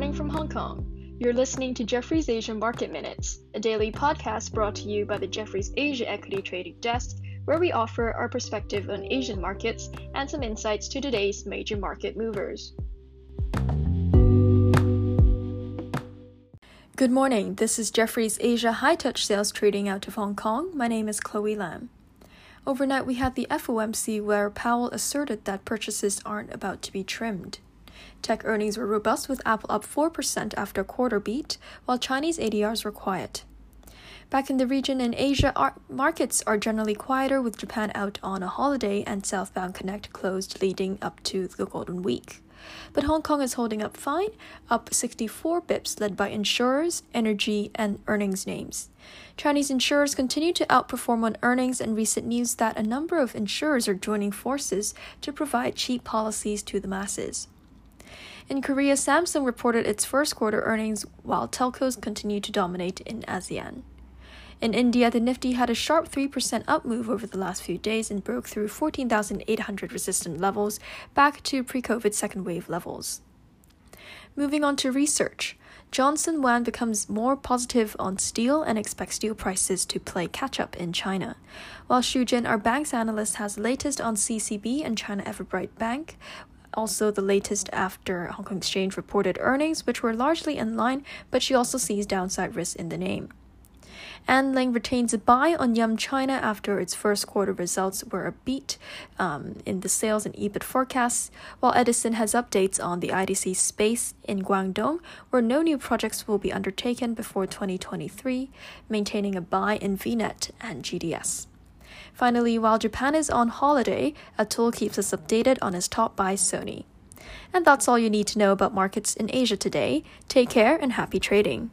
morning from Hong Kong. You're listening to Jefferies Asia Market Minutes, a daily podcast brought to you by the Jefferies Asia Equity Trading Desk, where we offer our perspective on Asian markets and some insights to today's major market movers. Good morning. This is Jefferies Asia High Touch Sales trading out of Hong Kong. My name is Chloe Lam. Overnight, we had the FOMC where Powell asserted that purchases aren't about to be trimmed. Tech earnings were robust with Apple up 4% after quarter beat, while Chinese ADRs were quiet. Back in the region in Asia, markets are generally quieter with Japan out on a holiday and Southbound Connect closed leading up to the Golden Week. But Hong Kong is holding up fine, up 64 bips, led by insurers, energy, and earnings names. Chinese insurers continue to outperform on earnings, and recent news that a number of insurers are joining forces to provide cheap policies to the masses. In Korea, Samsung reported its first quarter earnings while telcos continue to dominate in ASEAN. In India, the Nifty had a sharp 3% up move over the last few days and broke through 14,800 resistant levels back to pre COVID second wave levels. Moving on to research. Johnson Wan becomes more positive on steel and expects steel prices to play catch up in China. While Xu Jin, our bank's analyst, has latest on CCB and China Everbright Bank, also the latest after Hong Kong Exchange reported earnings, which were largely in line, but she also sees downside risk in the name. Anne Ling retains a buy on Yum China after its first quarter results were a beat um, in the sales and EBIT forecasts, while Edison has updates on the IDC space in Guangdong, where no new projects will be undertaken before 2023, maintaining a buy in VNET and GDS. Finally, while Japan is on holiday, Atul keeps us updated on his top buy Sony. And that's all you need to know about markets in Asia today. Take care and happy trading.